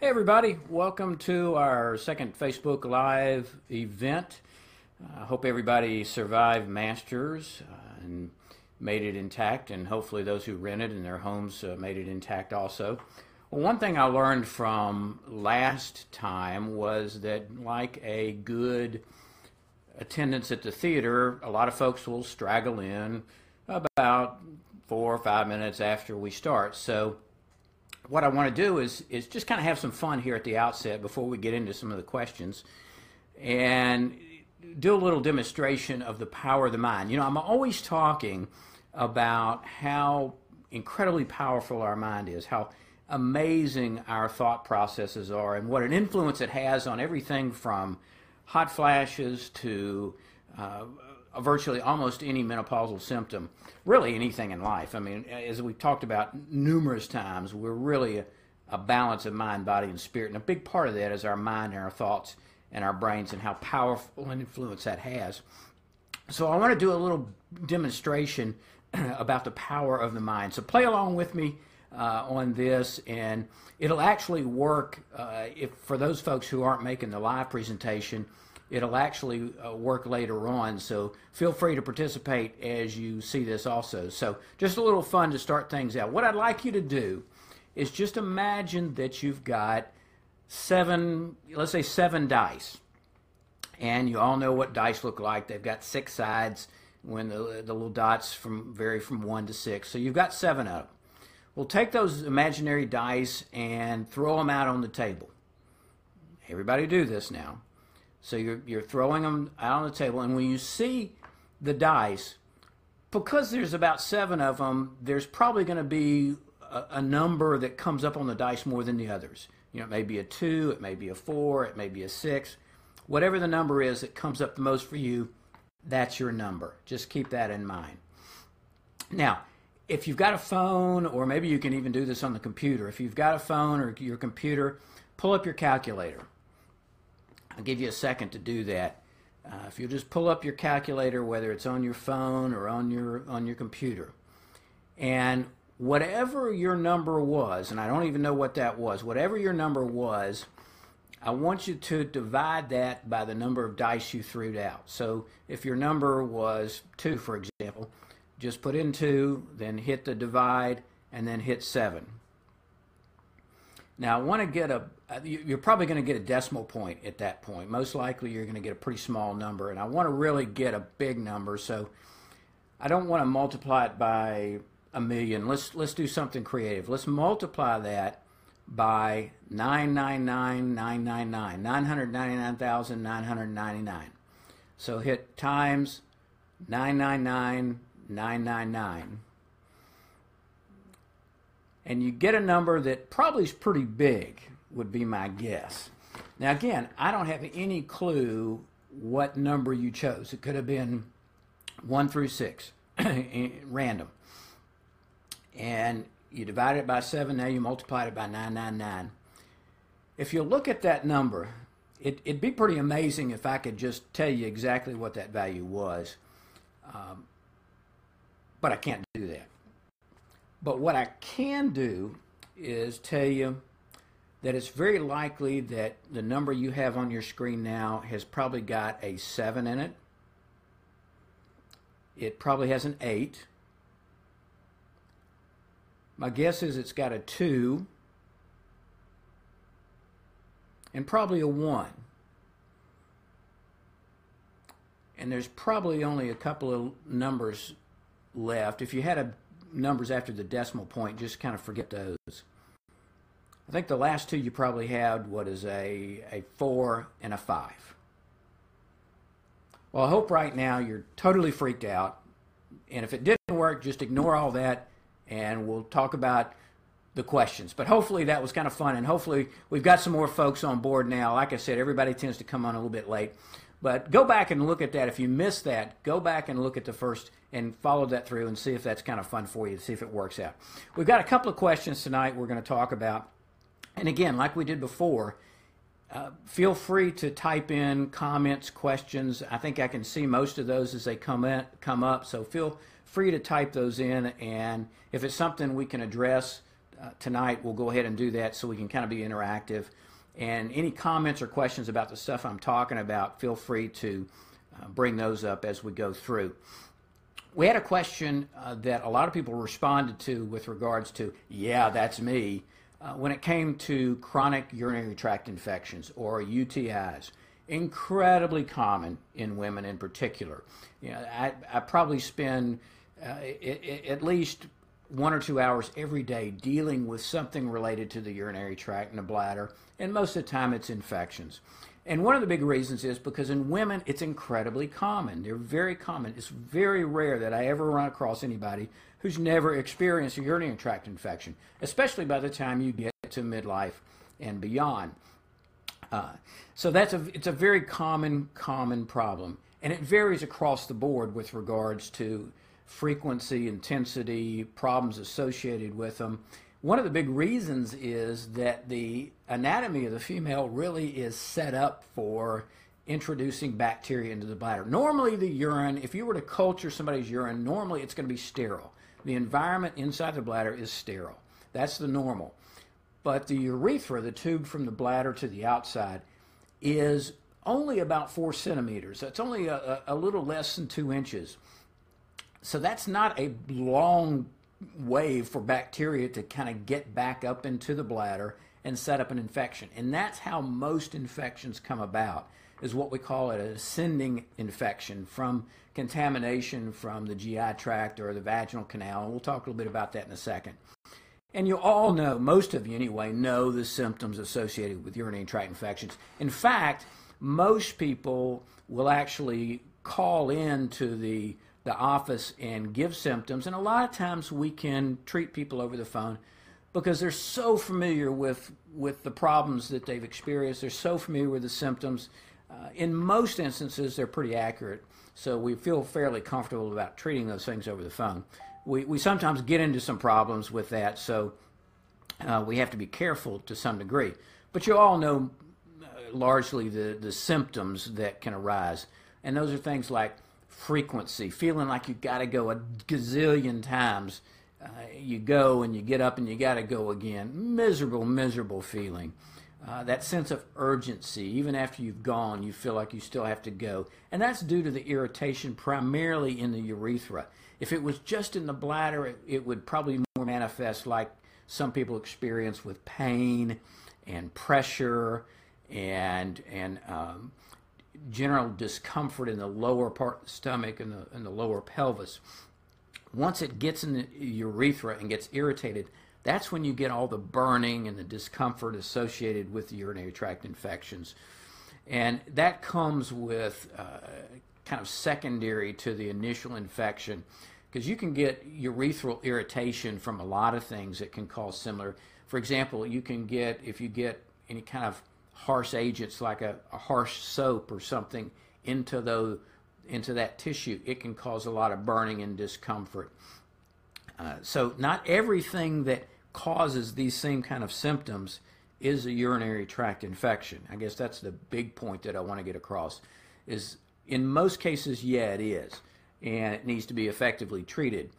Hey, everybody, welcome to our second Facebook Live event. I uh, hope everybody survived Masters uh, and made it intact, and hopefully, those who rented in their homes uh, made it intact also. Well, one thing I learned from last time was that, like a good attendance at the theater, a lot of folks will straggle in about four or five minutes after we start. So, what I want to do is is just kind of have some fun here at the outset before we get into some of the questions, and do a little demonstration of the power of the mind. You know, I'm always talking about how incredibly powerful our mind is, how amazing our thought processes are, and what an influence it has on everything from hot flashes to uh, virtually almost any menopausal symptom, really anything in life. I mean, as we've talked about numerous times, we're really a, a, balance of mind, body, and spirit. And a big part of that is our mind and our thoughts and our brains and how powerful an influence that has. So I want to do a little demonstration about the power of the mind. So play along with me uh, on this, and it'll actually work uh, if for those folks who aren't making the live presentation it'll actually uh, work later on. So feel free to participate as you see this also. So just a little fun to start things out. What I'd like you to do is just imagine that you've got seven, let's say seven dice. And you all know what dice look like. They've got six sides when the, the little dots from vary from one to six. So you've got seven of them. Well, take those imaginary dice and throw them out on the table. Everybody do this now. So you're, you're throwing them out on the table, and when you see the dice, because there's about seven of them, there's probably going to be a, a, number that comes up on the dice more than the others. You know, it may be a two, it may be a four, it may be a six. Whatever the number is that comes up the most for you, that's your number. Just keep that in mind. Now, if you've got a phone, or maybe you can even do this on the computer, if you've got a phone or your computer, pull up your calculator I'll give you a second to do that. Uh, if you just pull up your calculator, whether it's on your phone or on your on your computer, and whatever your number was, and I don't even know what that was, whatever your number was, I want you to divide that by the number of dice you threw out. So if your number was two, for example, just put in two, then hit the divide, and then hit seven. Now I want to get a, Uh, you're probably going to get a decimal point at that point. Most likely you're going to get a pretty small number. And I want to really get a big number. So I don't want to multiply it by a million. Let's, let's do something creative. Let's multiply that by 999,999, 999,999. So hit times 999,999 and you get a number that probably is pretty big, would be my guess. Now, again, I don't have any clue what number you chose. It could have been 1 through 6, random. And you divide it by 7, now you multiply it by 999. If you look at that number, it, would be pretty amazing if I could just tell you exactly what that value was. Um, but I can't do that. But what I can do is tell you that it's very likely that the number you have on your screen now has probably got a 7 in it. It probably has an 8. My guess is it's got a 2 and probably a 1. And there's probably only a couple of numbers left. If you had a numbers after the decimal point, just kind of forget those. I think the last two you probably had what is a, a 4 and a 5. Well, I hope right now you're totally freaked out. And if it didn't work, just ignore all that and we'll talk about the questions. But hopefully that was kind of fun, and hopefully we've got some more folks on board now. Like I said, everybody tends to come on a little bit late. But go back and look at that. If you missed that, go back and look at the first and follow that through and see if that's kind of fun for you, see if it works out. We've got a couple of questions tonight we're going to talk about. And again, like we did before, uh, feel free to type in comments, questions. I think I can see most of those as they come in, come up. So feel free to type those in, and if it's something we can address uh, tonight, we'll go ahead and do that so we can kind of be interactive. And any comments or questions about the stuff I'm talking about, feel free to uh, bring those up as we go through. We had a question uh, that a lot of people responded to with regards to, yeah, that's me uh, when it came to chronic urinary tract infections or UTIs, incredibly common in women in particular. You know, I, I probably spend uh, at least one or two hours every day dealing with something related to the urinary tract and the bladder, and most of the time it's infections. And one of the big reasons is because in women it's incredibly common. They're very common. It's very rare that I ever run across anybody who's never experienced a urinary tract infection, especially by the time you get to midlife and beyond. Uh, so that's a it's a very common common problem, and it varies across the board with regards to frequency, intensity, problems associated with them. One of the big reasons is that the anatomy of the female really is set up for introducing bacteria into the bladder. Normally, the urine, if you were to culture somebody's urine, normally it's going to be sterile. The environment inside the bladder is sterile. That's the normal. But the urethra, the tube from the bladder to the outside, is only about four centimeters. That's only a, a little less than two inches. So that's not a long way for bacteria to kind of get back up into the bladder and set up an infection. And that's how most infections come about is what we call an ascending infection from contamination from the GI tract or the vaginal canal. And we'll talk a little bit about that in a second. And you all know, most of you anyway, know the symptoms associated with urinary tract infections. In fact, most people will actually call in to the, the office and give symptoms. And a lot of times we can treat people over the phone because they're so familiar with, with the problems that they've experienced. They're so familiar with the symptoms uh, in most instances, they're pretty accurate, so we feel fairly comfortable about treating those things over the phone. We, we sometimes get into some problems with that, so uh, we have to be careful to some degree. But you all know uh, largely the, the symptoms that can arise, and those are things like frequency, feeling like you've got to go a gazillion times. Uh, you go and you get up and you got to go again. Miserable, miserable feeling. Uh, that sense of urgency, even after you've gone, you feel like you still have to go. And that's due to the irritation primarily in the urethra. If it was just in the bladder, it, it would probably more manifest like some people experience with pain and pressure and, and um, general discomfort in the lower part of the stomach and the, and the lower pelvis. Once it gets in the urethra and gets irritated, that's when you get all the burning and the discomfort associated with the urinary tract infections. And that comes with uh, kind of secondary to the initial infection because you can get urethral irritation from a lot of things that can cause similar. For example, you can get, if you get any kind of harsh agents like a, a harsh soap or something into, the, into that tissue, it can cause a lot of burning and discomfort. Uh, so not everything that causes these same kind of symptoms is a urinary tract infection. I guess that's the big point that I want to get across. Is in most cases, yeah, it is, and it needs to be effectively treated.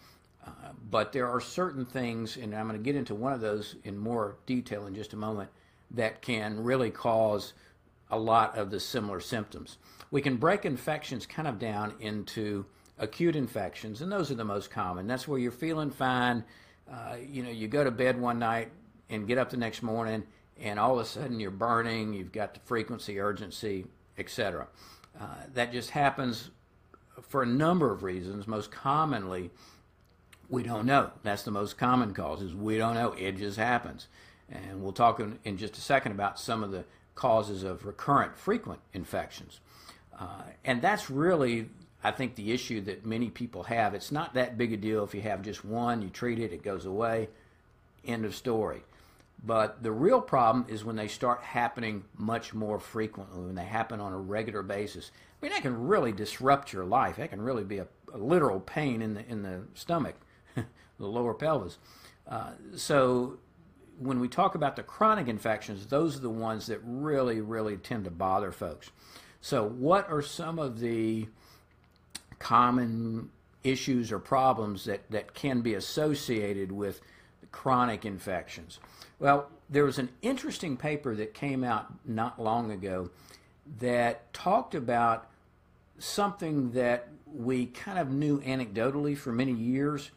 Uh, but there are certain things, and I'm going to get into one of those in more detail in just a moment, that can really cause a lot of the similar symptoms. We can break infections kind of down into acute infections, and those are the most common. That's where you're feeling fine. Uh, you know, you go to bed one night and get up the next morning, and all of a sudden you're burning. You've got the frequency, urgency, etc. Uh, that just happens for a number of reasons. Most commonly, we don't know. That's the most common cause. Is we don't know. It just happens, and we'll talk in, in just a second about some of the causes of recurrent, frequent infections. Uh, and that's really I think the issue that many people have, it's not that big a deal if you have just one, you treat it, it goes away. End of story. But the real problem is when they start happening much more frequently, when they happen on a regular basis. I mean, that can really disrupt your life. That can really be a, a literal pain in the in the stomach, the lower pelvis. Uh, so when we talk about the chronic infections, those are the ones that really, really tend to bother folks. So, what are some of the common issues or problems that, that can be associated with chronic infections? Well, there was an interesting paper that came out not long ago that talked about something that we kind of knew anecdotally for many years,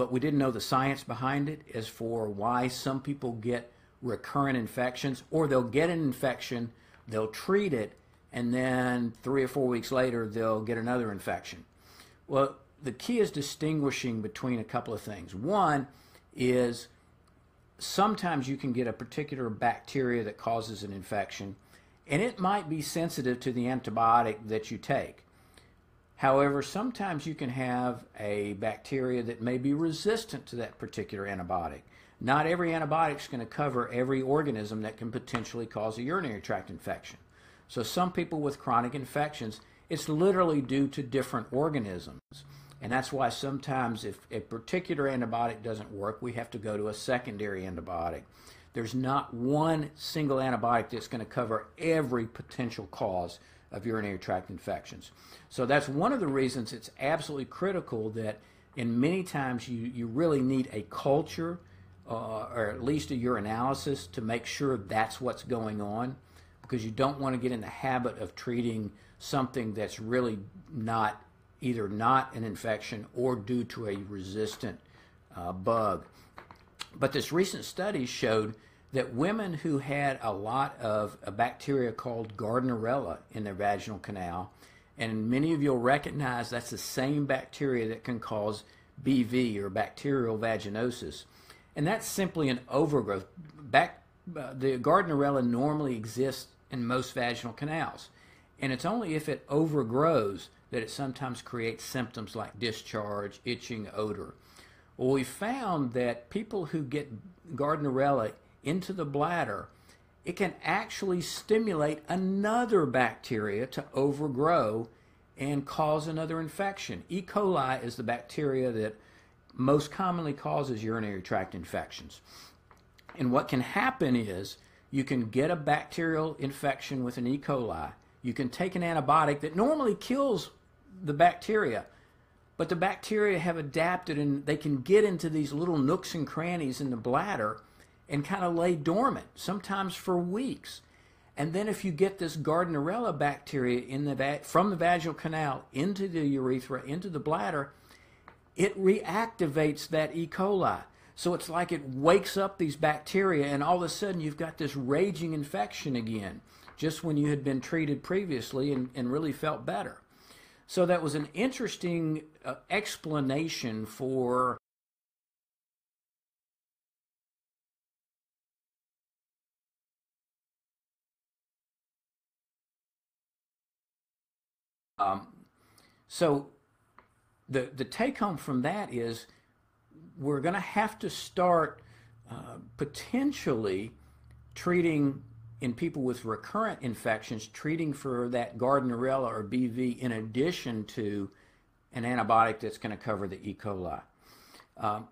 but we didn't know the science behind it as for why some people get recurrent infections or they'll get an infection, they'll treat it, and then three or four weeks later they'll get another infection. Well, the key is distinguishing between a couple of things. One is sometimes you can get a particular bacteria that causes an infection, and it might be sensitive to the antibiotic that you take. However, sometimes you can have a bacteria that may be resistant to that particular antibiotic. Not every antibiotic is going to cover every organism that can potentially cause a urinary tract infection. So, some people with chronic infections, it's literally due to different organisms. And that's why sometimes, if a particular antibiotic doesn't work, we have to go to a secondary antibiotic. There's not one single antibiotic that's going to cover every potential cause of urinary tract infections. So that's one of the reasons it's absolutely critical that in many times you, you really need a culture uh, or at least a urinalysis to make sure that's what's going on because you don't want to get in the habit of treating something that's really not either not an infection or due to a resistant uh, bug. But this recent study showed that women who had a lot of a bacteria called Gardnerella in their vaginal canal, and many of you will recognize that's the same bacteria that can cause BV or bacterial vaginosis. And that's simply an overgrowth. Back, uh, the Gardnerella normally exists in most vaginal canals. And it's only if it overgrows that it sometimes creates symptoms like discharge, itching, odor. Well, we found that people who get Gardnerella into the bladder, it can actually stimulate another bacteria to overgrow and cause another infection. E. coli is the bacteria that most commonly causes urinary tract infections. And what can happen is you can get a bacterial infection with an E. coli. You can take an antibiotic that normally kills the bacteria, but the bacteria have adapted and they can get into these little nooks and crannies in the bladder and kind of lay dormant, sometimes for weeks. And then if you get this Gardnerella bacteria in the va- from the vaginal canal into the urethra, into the bladder, it reactivates that E. coli. So it's like it wakes up these bacteria, and all of a sudden you've got this raging infection again, just when you had been treated previously and, and really felt better. So that was an interesting uh, explanation for so the the take home from that is we're going to have to start uh, potentially treating in people with recurrent infections, treating for that Gardnerella or BV in addition to an antibiotic that's going to cover the E. coli. Um,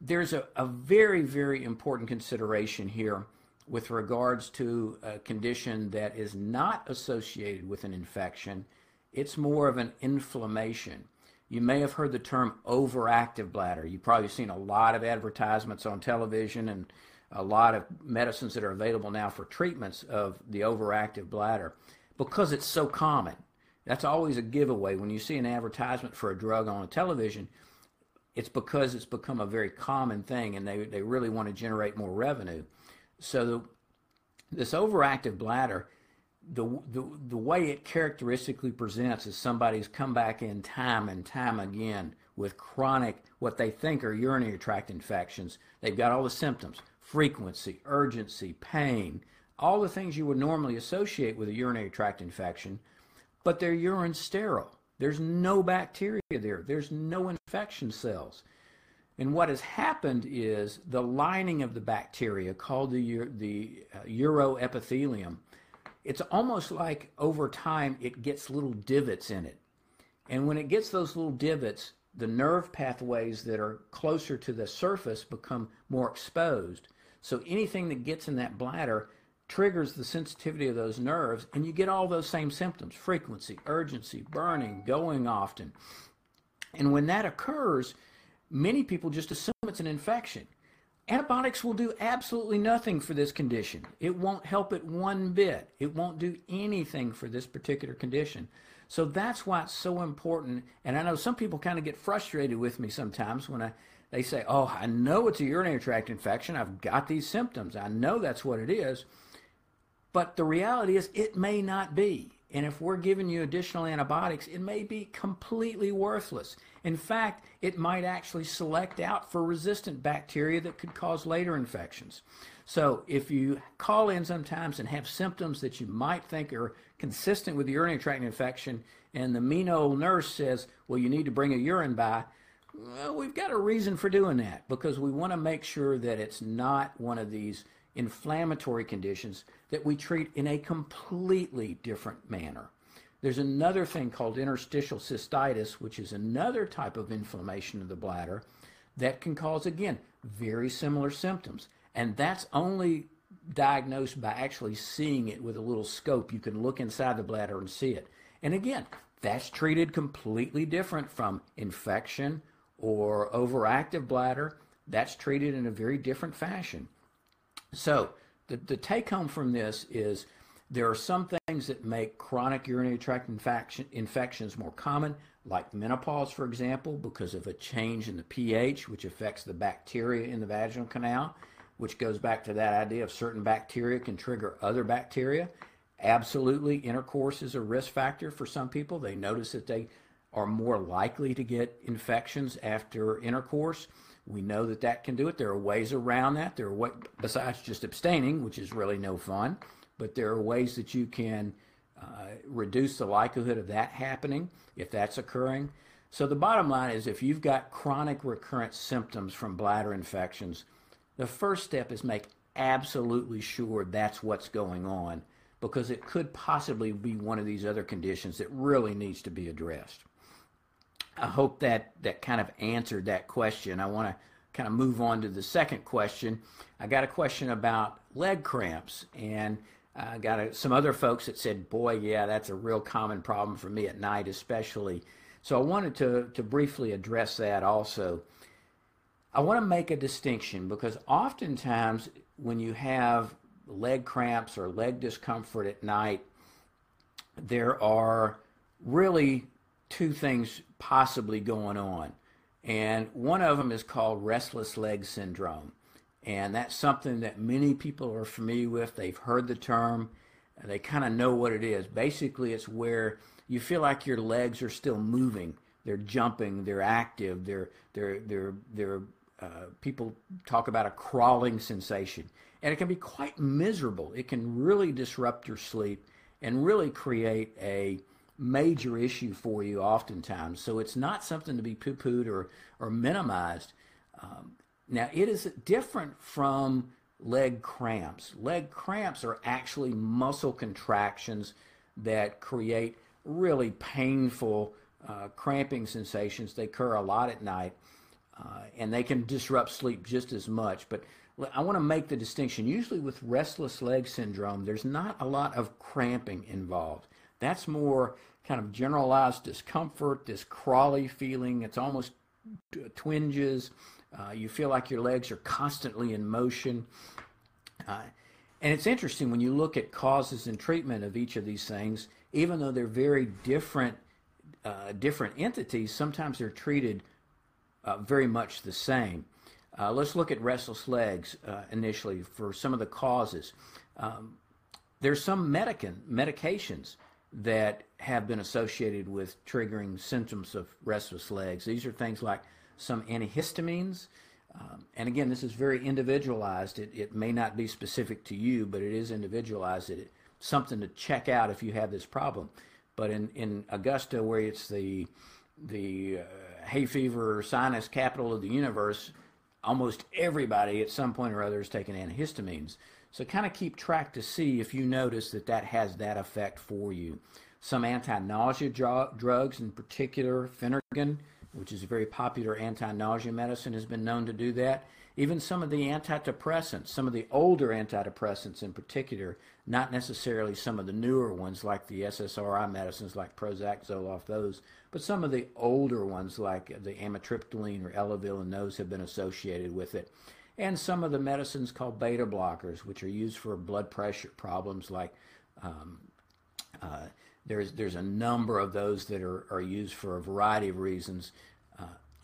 there's a, a very, very important consideration here with regards to a condition that is not associated with an infection it's more of an inflammation. You may have heard the term overactive bladder. You've probably seen a lot of advertisements on television and a lot of medicines that are available now for treatments of the overactive bladder because it's so common. That's always a giveaway. When you see an advertisement for a drug on a television, it's because it's become a very common thing and they, they really want to generate more revenue. So the, this overactive bladder the, the, the way it characteristically presents is somebody's come back in time and time again with chronic, what they think are urinary tract infections. They've got all the symptoms frequency, urgency, pain, all the things you would normally associate with a urinary tract infection, but their urine's sterile. There's no bacteria there, there's no infection cells. And what has happened is the lining of the bacteria, called the, the uh, uroepithelium, it's almost like over time it gets little divots in it. And when it gets those little divots, the nerve pathways that are closer to the surface become more exposed. So anything that gets in that bladder triggers the sensitivity of those nerves, and you get all those same symptoms frequency, urgency, burning, going often. And when that occurs, many people just assume it's an infection. Antibiotics will do absolutely nothing for this condition. It won't help it one bit. It won't do anything for this particular condition. So that's why it's so important. And I know some people kind of get frustrated with me sometimes when I they say, "Oh, I know it's a urinary tract infection. I've got these symptoms. I know that's what it is." But the reality is it may not be. And if we're giving you additional antibiotics, it may be completely worthless. In fact, it might actually select out for resistant bacteria that could cause later infections. So if you call in sometimes and have symptoms that you might think are consistent with the urinary tract infection, and the mean old nurse says, well, you need to bring a urine by, well, we've got a reason for doing that because we want to make sure that it's not one of these inflammatory conditions that we treat in a completely different manner. There's another thing called interstitial cystitis, which is another type of inflammation of the bladder that can cause, again, very similar symptoms. And that's only diagnosed by actually seeing it with a little scope. You can look inside the bladder and see it. And again, that's treated completely different from infection or overactive bladder. That's treated in a very different fashion. So the, the take home from this is there are some things that make chronic urinary tract infection, infections more common, like menopause, for example, because of a change in the pH, which affects the bacteria in the vaginal canal, which goes back to that idea of certain bacteria can trigger other bacteria. Absolutely, intercourse is a risk factor for some people. They notice that they are more likely to get infections after intercourse. We know that that can do it. There are ways around that. There are what besides just abstaining, which is really no fun, but there are ways that you can uh, reduce the likelihood of that happening if that's occurring. So the bottom line is if you've got chronic recurrent symptoms from bladder infections, the first step is make absolutely sure that's what's going on because it could possibly be one of these other conditions that really needs to be addressed. I hope that that kind of answered that question. I want to kind of move on to the second question. I got a question about leg cramps, and I got a, some other folks that said, "Boy, yeah, that's a real common problem for me at night, especially." So I wanted to to briefly address that also. I want to make a distinction because oftentimes when you have leg cramps or leg discomfort at night, there are really two things possibly going on. And one of them is called restless leg syndrome. And that's something that many people are familiar with. They've heard the term, they kind of know what it is. Basically, it's where you feel like your legs are still moving. They're jumping, they're active, they're, they're, they're, they're, uh, people talk about a crawling sensation. And it can be quite miserable. It can really disrupt your sleep and really create a, major issue for you oftentimes. So it's not something to be poo pooed or, or minimized. Um, now, it is different from leg cramps. Leg cramps are actually muscle contractions that create really painful uh, cramping sensations. They occur a lot at night uh, and they can disrupt sleep just as much. But I want to make the distinction. Usually, with restless leg syndrome, there's not a lot of cramping involved. That's more kind of generalized discomfort, this crawly feeling. It's almost twinges. Uh, you feel like your legs are constantly in motion. Uh, and it's interesting when you look at causes and treatment of each of these things, even though they're very different, uh, different entities, sometimes they're treated uh, very much the same. Uh, let's look at restless legs uh, initially for some of the causes. Um, there's some medican, medications that have been associated with triggering symptoms of restless legs. These are things like some antihistamines. Um, and again, this is very individualized. It, it may not be specific to you, but it is individualized. It, something to check out if you have this problem. But in, in Augusta, where it's the, the uh, hay fever, sinus capital of the universe, almost everybody at some point or other is taking antihistamines. So kind of keep track to see if you notice that that has that effect for you. Some anti-nausea drugs, in particular, Phenergan, which is a very popular anti-nausea medicine, has been known to do that. Even some of the antidepressants, some of the older antidepressants in particular, not necessarily some of the newer ones like the SSRI medicines like Prozac, Zoloft, those, but some of the older ones like the amitriptyline or Elavil and those have been associated with it. And some of the medicines called beta blockers, which are used for blood pressure problems like um, uh, there's, there's a number of those that are, are used for a variety of reasons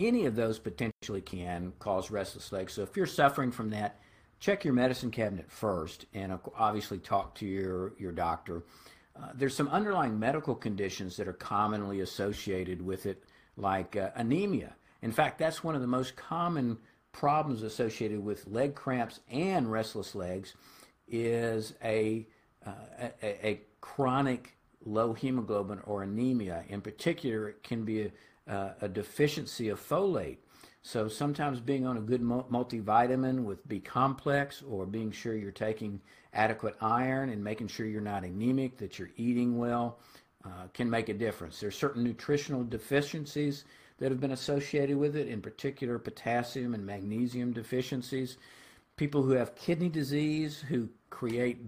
any of those potentially can cause restless legs. So if you're suffering from that, check your medicine cabinet first and obviously talk to your, your doctor. Uh, there's some underlying medical conditions that are commonly associated with it, like uh, anemia. In fact, that's one of the most common problems associated with leg cramps and restless legs is a, uh, a, a, chronic low hemoglobin or anemia. In particular, it can be a, uh, a deficiency of folate. So sometimes being on a good multivitamin with B complex or being sure you're taking adequate iron and making sure you're not anemic, that you're eating well, uh, can make a difference. There are certain nutritional deficiencies that have been associated with it, in particular potassium and magnesium deficiencies. People who have kidney disease, who create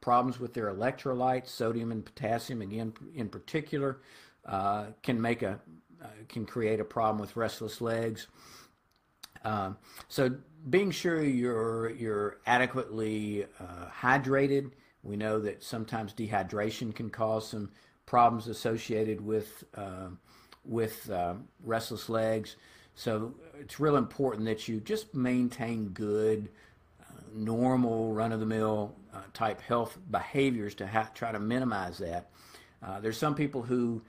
problems with their electrolytes, sodium and potassium, again in particular, uh, can make a uh, can create a problem with restless legs. Uh, so being sure you're you're adequately uh, hydrated. We know that sometimes dehydration can cause some problems associated with uh, with uh, restless legs. So it's real important that you just maintain good, uh, normal, run-of-the-mill type health behaviors to ha- try to minimize that. there's some people who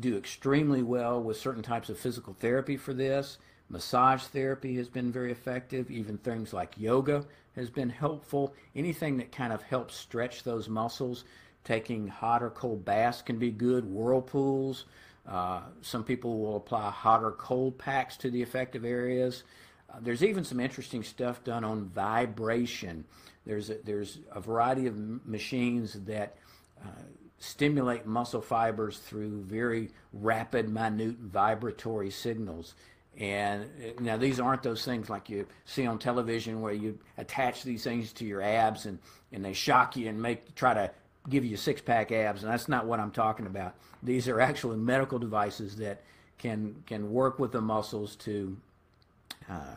do extremely well with certain types of physical therapy for this. Massage therapy has been very effective. Even things like yoga has been helpful. Anything that kind of helps stretch those muscles. Taking hot or cold baths can be good. Whirlpools. Uh, some people will apply hot or cold packs to the affected areas. Uh, there's even some interesting stuff done on vibration. There's a, there's a variety of machines that uh, stimulate muscle fibers through very rapid, minute vibratory signals. And uh, now these aren't those things like you see on television where you attach these things to your abs and, and they shock you and make try to give you six pack abs. And that's not what I'm talking about. These are actually medical devices that can can work with the muscles to uh,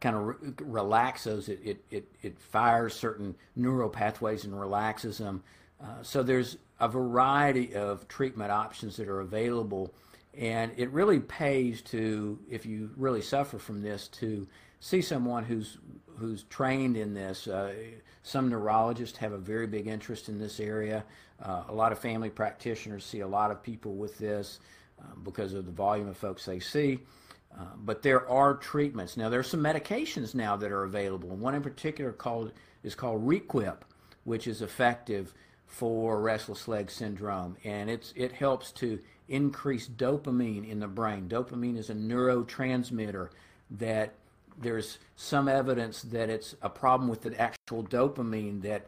kind of re- relax those. It, it, it, it fires certain neural pathways and relaxes them. Uh, so there's a variety of treatment options that are available. And it really pays to, if you really suffer from this, to see someone who's who's trained in this. Uh, some neurologists have a very big interest in this area. Uh, a lot of family practitioners see a lot of people with this uh, because of the volume of folks they see. Uh, but there are treatments now. There are some medications now that are available. One in particular called is called Requip, which is effective for restless leg syndrome, and it's it helps to increase dopamine in the brain. Dopamine is a neurotransmitter that there's some evidence that it's a problem with the actual dopamine that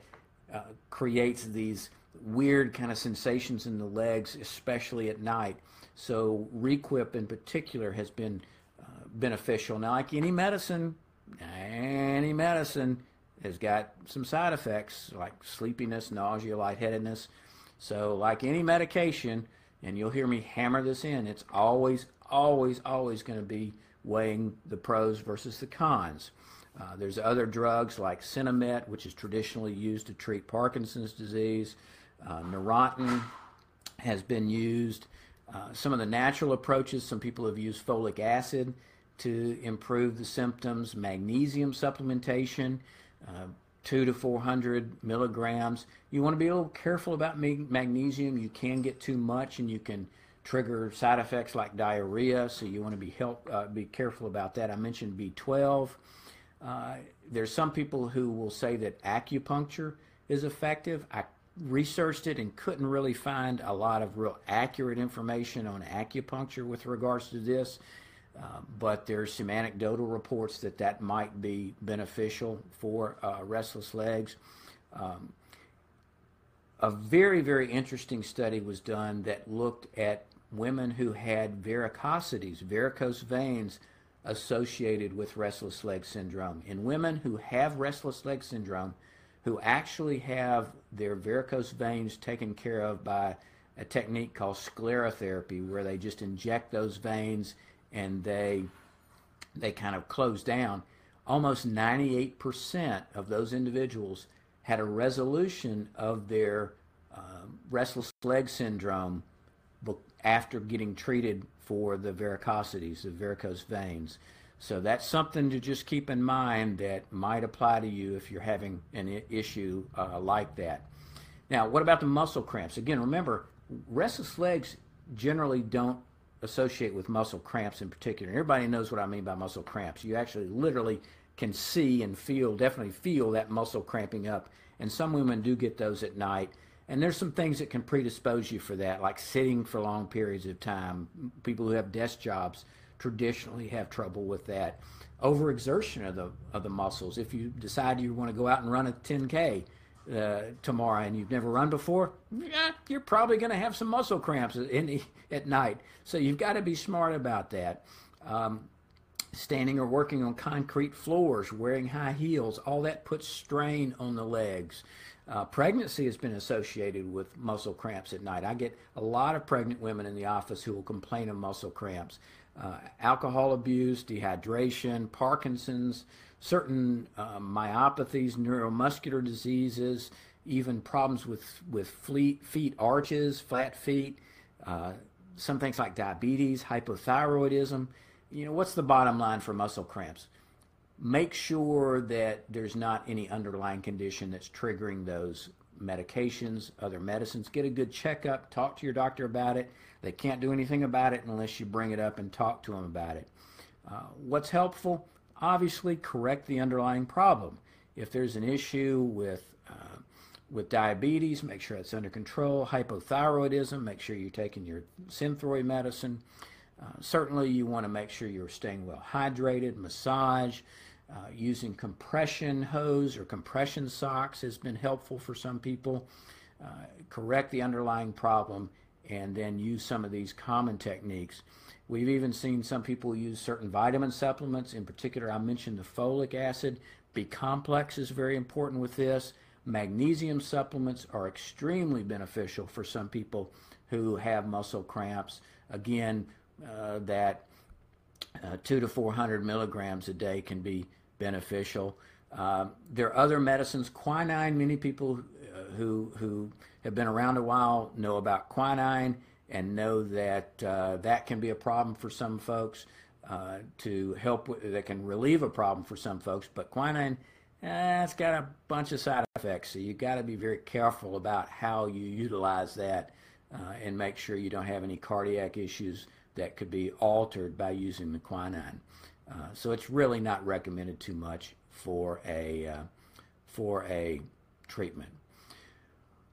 uh, creates these weird kind of sensations in the legs, especially at night. So Requip in particular has been uh, beneficial. Now, like any medicine, any medicine, has got some side effects like sleepiness, nausea, lightheadedness. So, like any medication, and you'll hear me hammer this in, it's always, always, always going to be weighing the pros versus the cons. Uh, there's other drugs like Sinemet, which is traditionally used to treat Parkinson's disease. Uh, Neurontin has been used. Uh, some of the natural approaches, some people have used folic acid to improve the symptoms, magnesium supplementation. Uh, two to 400 milligrams. You want to be a little careful about magnesium. You can get too much and you can trigger side effects like diarrhea, so you want to be help uh, be careful about that. I mentioned B12. Uh, there's some people who will say that acupuncture is effective. I researched it and couldn't really find a lot of real accurate information on acupuncture with regards to this. Uh, but there's some anecdotal reports that that might be beneficial for uh, restless legs. Um, a very, very interesting study was done that looked at women who had varicosities, varicose veins associated with restless leg syndrome. In women who have restless leg syndrome, who actually have their varicose veins taken care of by a technique called sclerotherapy, where they just inject those veins and they they kind of close down. Almost 98% of those individuals had a resolution of their uh, restless leg syndrome after getting treated for the varicosities, the varicose veins. So that's something to just keep in mind that might apply to you if you're having an issue uh, like that. Now, what about the muscle cramps? Again, remember, restless legs generally don't associate with muscle cramps in particular. Everybody knows what I mean by muscle cramps. You actually literally can see and feel, definitely feel that muscle cramping up. And some women do get those at night. And there's some things that can predispose you for that, like sitting for long periods of time. People who have desk jobs traditionally have trouble with that. Overexertion of the of the muscles. If you decide you want to go out and run a 10k uh, tomorrow and you've never run before, yeah, you're probably going to have some muscle cramps in, at night. So you've got to be smart about that. Um, standing or working on concrete floors, wearing high heels, all that puts strain on the legs. Uh, pregnancy has been associated with muscle cramps at night. I get a lot of pregnant women in the office who will complain of muscle cramps. Uh, alcohol abuse, dehydration, Parkinson's, certain uh, myopathies, neuromuscular diseases, even problems with, with fleet, feet arches, flat feet, uh, some things like diabetes, hypothyroidism. You know, what's the bottom line for muscle cramps? Make sure that there's not any underlying condition that's triggering those medications, other medicines. Get a good checkup, talk to your doctor about it. They can't do anything about it unless you bring it up and talk to them about it. Uh, what's helpful? Obviously, correct the underlying problem. If there's an issue with uh, with diabetes, make sure it's under control. Hypothyroidism, make sure you're taking your Synthroid medicine. Uh, certainly, you want to make sure you're staying well hydrated, massage, uh, using compression hose or compression socks has been helpful for some people. Uh, correct the underlying problem and then use some of these common techniques. We've even seen some people use certain vitamin supplements. In particular, I mentioned the folic acid. B complex is very important with this. Magnesium supplements are extremely beneficial for some people who have muscle cramps. Again, uh, that uh, two to 400 milligrams a day can be beneficial. Uh, there are other medicines. Quinine, many people uh, who, who have been around a while know about quinine and know that uh, that can be a problem for some folks uh, to help, that can relieve a problem for some folks. But quinine, eh, it's got a bunch of side effects, so you've got to be very careful about how you utilize that uh, and make sure you don't have any cardiac issues that could be altered by using the quinine. Uh, so it's really not recommended too much for a uh, for a treatment.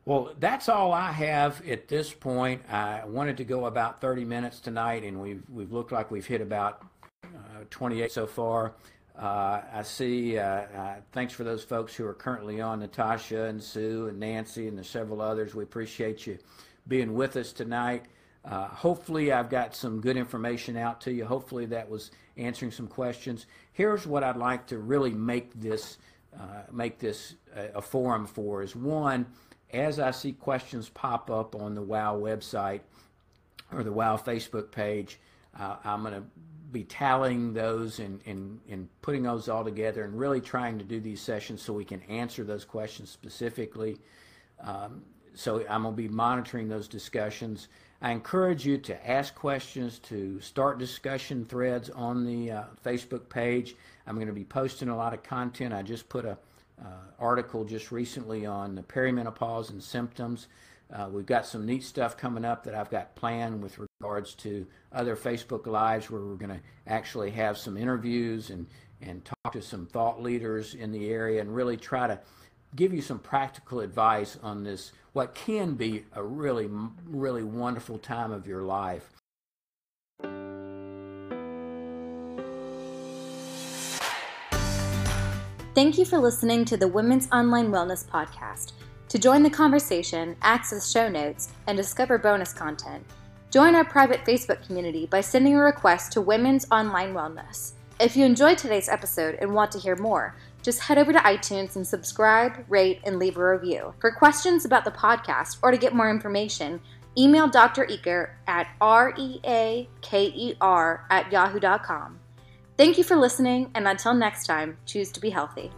Well, that's all I have at this point. I wanted to go about 30 minutes tonight, and we've we've looked like we've hit about uh, 28 so far. Uh, I see. Uh, uh, thanks for those folks who are currently on, Natasha and Sue and Nancy and the several others. We appreciate you being with us tonight. Uh, hopefully, I've got some good information out to you. Hopefully, that was answering some questions. Here's what I'd like to really make this uh, make this a, a, forum for: is one, as I see questions pop up on the WOW website or the WOW Facebook page, uh, I'm going to be tallying those and, and, and putting those all together and really trying to do these sessions so we can answer those questions specifically. Um, so I'm going to be monitoring those discussions. I encourage you to ask questions, to start discussion threads on the uh, Facebook page. I'm going to be posting a lot of content. I just put a uh, article just recently on the perimenopause and symptoms. Uh, we've got some neat stuff coming up that I've got planned with regards to other Facebook Lives where we're going to actually have some interviews and, and talk to some thought leaders in the area and really try to give you some practical advice on this, what can be a really, really wonderful time of your life. Thank you for listening to the Women's Online Wellness Podcast. To join the conversation, access show notes, and discover bonus content, join our private Facebook community by sending a request to Women's Online Wellness. If you enjoyed today's episode and want to hear more, just head over to iTunes and subscribe, rate, and leave a review. For questions about the podcast or to get more information, email Dr. Eaker at R-E-A-K-E-R at yahoo.com. Thank you for listening, and until next time, choose to be healthy.